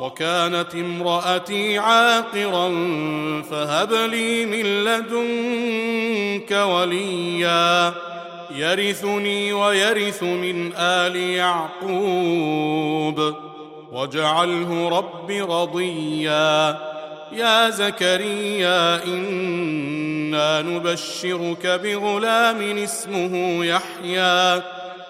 وكانت امرأتي عاقرا فهب لي من لدنك وليا. يرثني ويرث من آل يعقوب. واجعله رب رضيا. يا زكريا إنا نبشرك بغلام اسمه يحيى.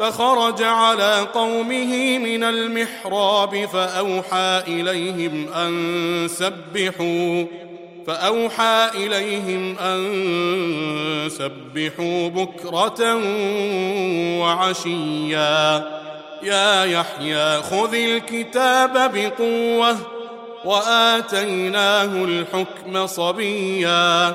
فخرج على قومه من المحراب فأوحى إليهم أن سبحوا فأوحى إليهم أن سبحوا بكرة وعشيا. يا يحيى خذ الكتاب بقوة وآتيناه الحكم صبيا.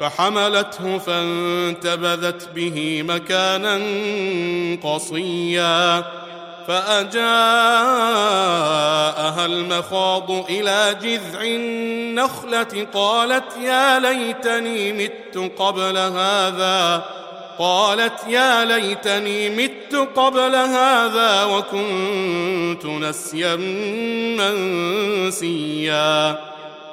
فحملته فانتبذت به مكانا قصيا فأجاءها المخاض إلى جذع النخلة قالت يا ليتني مت قبل هذا قالت يا ليتني مت قبل هذا وكنت نسيا منسيا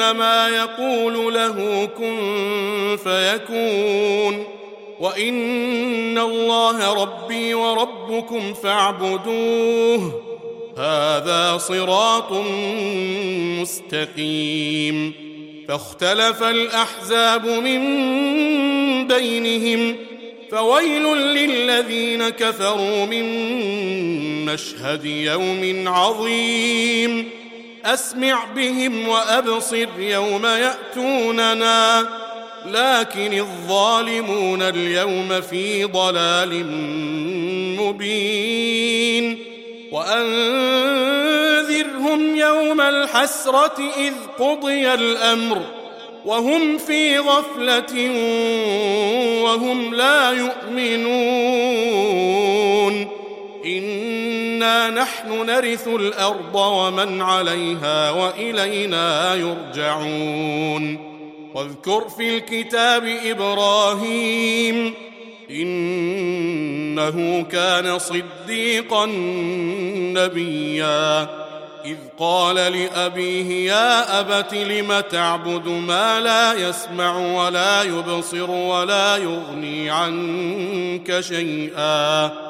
فانما يقول له كن فيكون وإن الله ربي وربكم فاعبدوه هذا صراط مستقيم فاختلف الأحزاب من بينهم فويل للذين كفروا من مشهد يوم عظيم أسمع بهم وأبصر يوم يأتوننا. لكن الظالمون اليوم في ضلال مبين. وأنذرهم يوم الحسرة إذ قضي الأمر. وهم في غفلة وهم لا يؤمنون. انا نحن نرث الأرض ومن عليها وإلينا يرجعون. واذكر في الكتاب إبراهيم إنه كان صديقا نبيا. إذ قال لأبيه يا أبت لم تعبد ما لا يسمع ولا يبصر ولا يغني عنك شيئا؟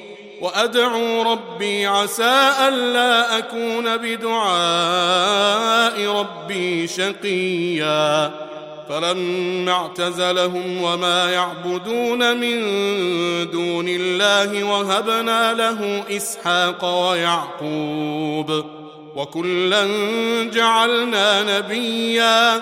وأدعو ربي عسى ألا أكون بدعاء ربي شقيا. فلما اعتزلهم وما يعبدون من دون الله وهبنا له إسحاق ويعقوب وكلا جعلنا نبيا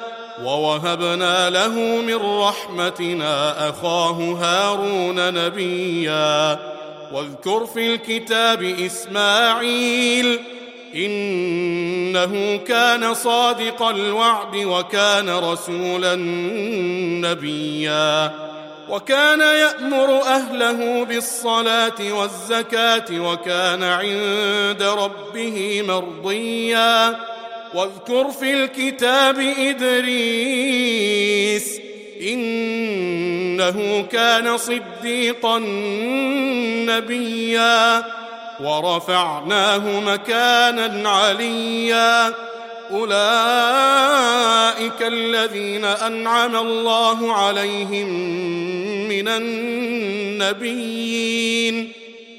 ووهبنا له من رحمتنا أخاه هارون نبيا. واذكر في الكتاب إسماعيل إنه كان صادق الوعد وكان رسولا نبيا. وكان يأمر أهله بالصلاة والزكاة وكان عند ربه مرضيا. واذكر في الكتاب إدريس إنه كان صديقا نبيا ورفعناه مكانا عليا. أولئك الذين أنعم الله عليهم من النبيين.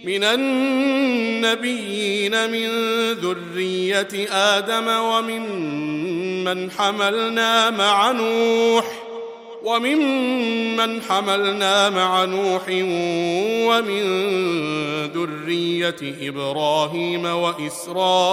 من النبيين من ذرية آدم وممن حملنا مع نوح وممن حملنا مع نوح ومن ذرية إبراهيم وإسرائيل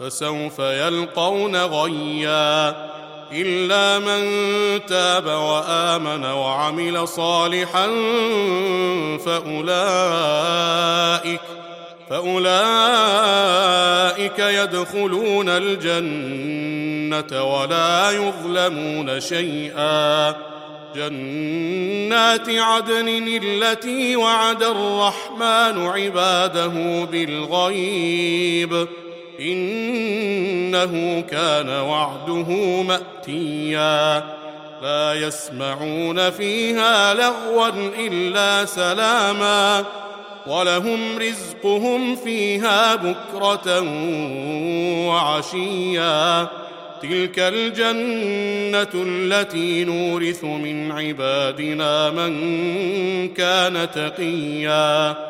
فسوف يلقون غيا إلا من تاب وآمن وعمل صالحا فأولئك فأولئك يدخلون الجنة ولا يظلمون شيئا جنات عدن التي وعد الرحمن عباده بالغيب إنه كان وعده مأتيا. لا يسمعون فيها لغوا إلا سلاما. ولهم رزقهم فيها بكرة وعشيا. تلك الجنة التي نورث من عبادنا من كان تقيا.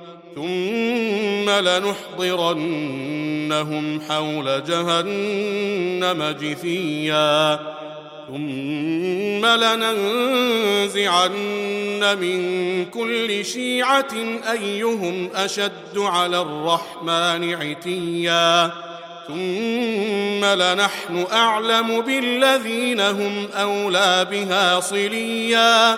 ثم لنحضرنهم حول جهنم جثيا. ثم لننزعن من كل شيعة أيهم أشد على الرحمن عتيا. ثم لنحن أعلم بالذين هم أولى بها صليا.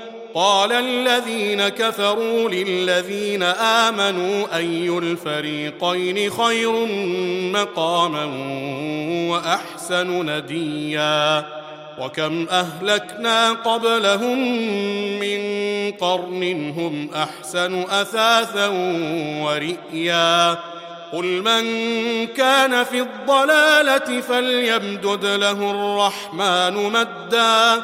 قال الذين كفروا للذين آمنوا أي الفريقين خير مقاما وأحسن نديا وكم أهلكنا قبلهم من قرن هم أحسن أثاثا ورئيا قل من كان في الضلالة فليمدد له الرحمن مدا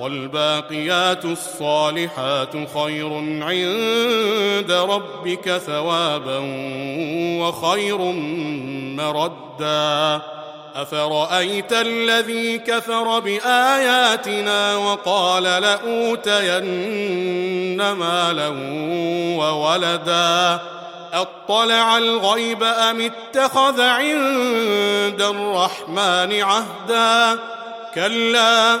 والباقيات الصالحات خير عند ربك ثوابا وخير مردا. أفرأيت الذي كفر بآياتنا وقال لأوتين مالا وولدا؟ أطلع الغيب أم اتخذ عند الرحمن عهدا؟ كلا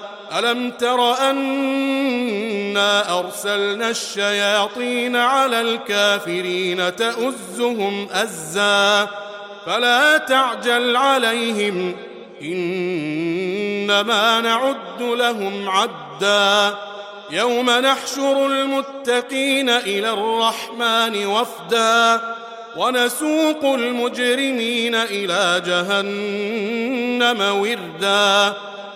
ألم تر أنا أرسلنا الشياطين على الكافرين تؤزهم أزا فلا تعجل عليهم إنما نعد لهم عدا يوم نحشر المتقين إلى الرحمن وفدا ونسوق المجرمين إلى جهنم وردا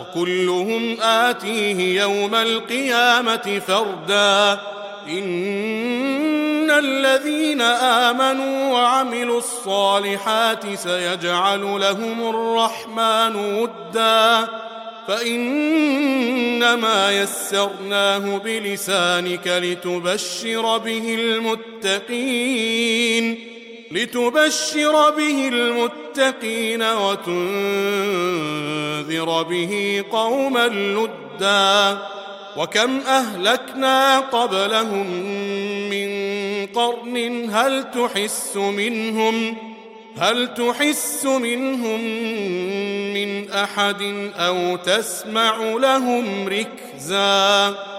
وكلهم آتيه يوم القيامة فردا. إن الذين آمنوا وعملوا الصالحات سيجعل لهم الرحمن ودا. فإنما يسرناه بلسانك لتبشر به المتقين. لتبشر به المتقين وتنذر به قوما لدا وكم أهلكنا قبلهم من قرن هل تحس منهم هل تحس منهم من أحد أو تسمع لهم ركزا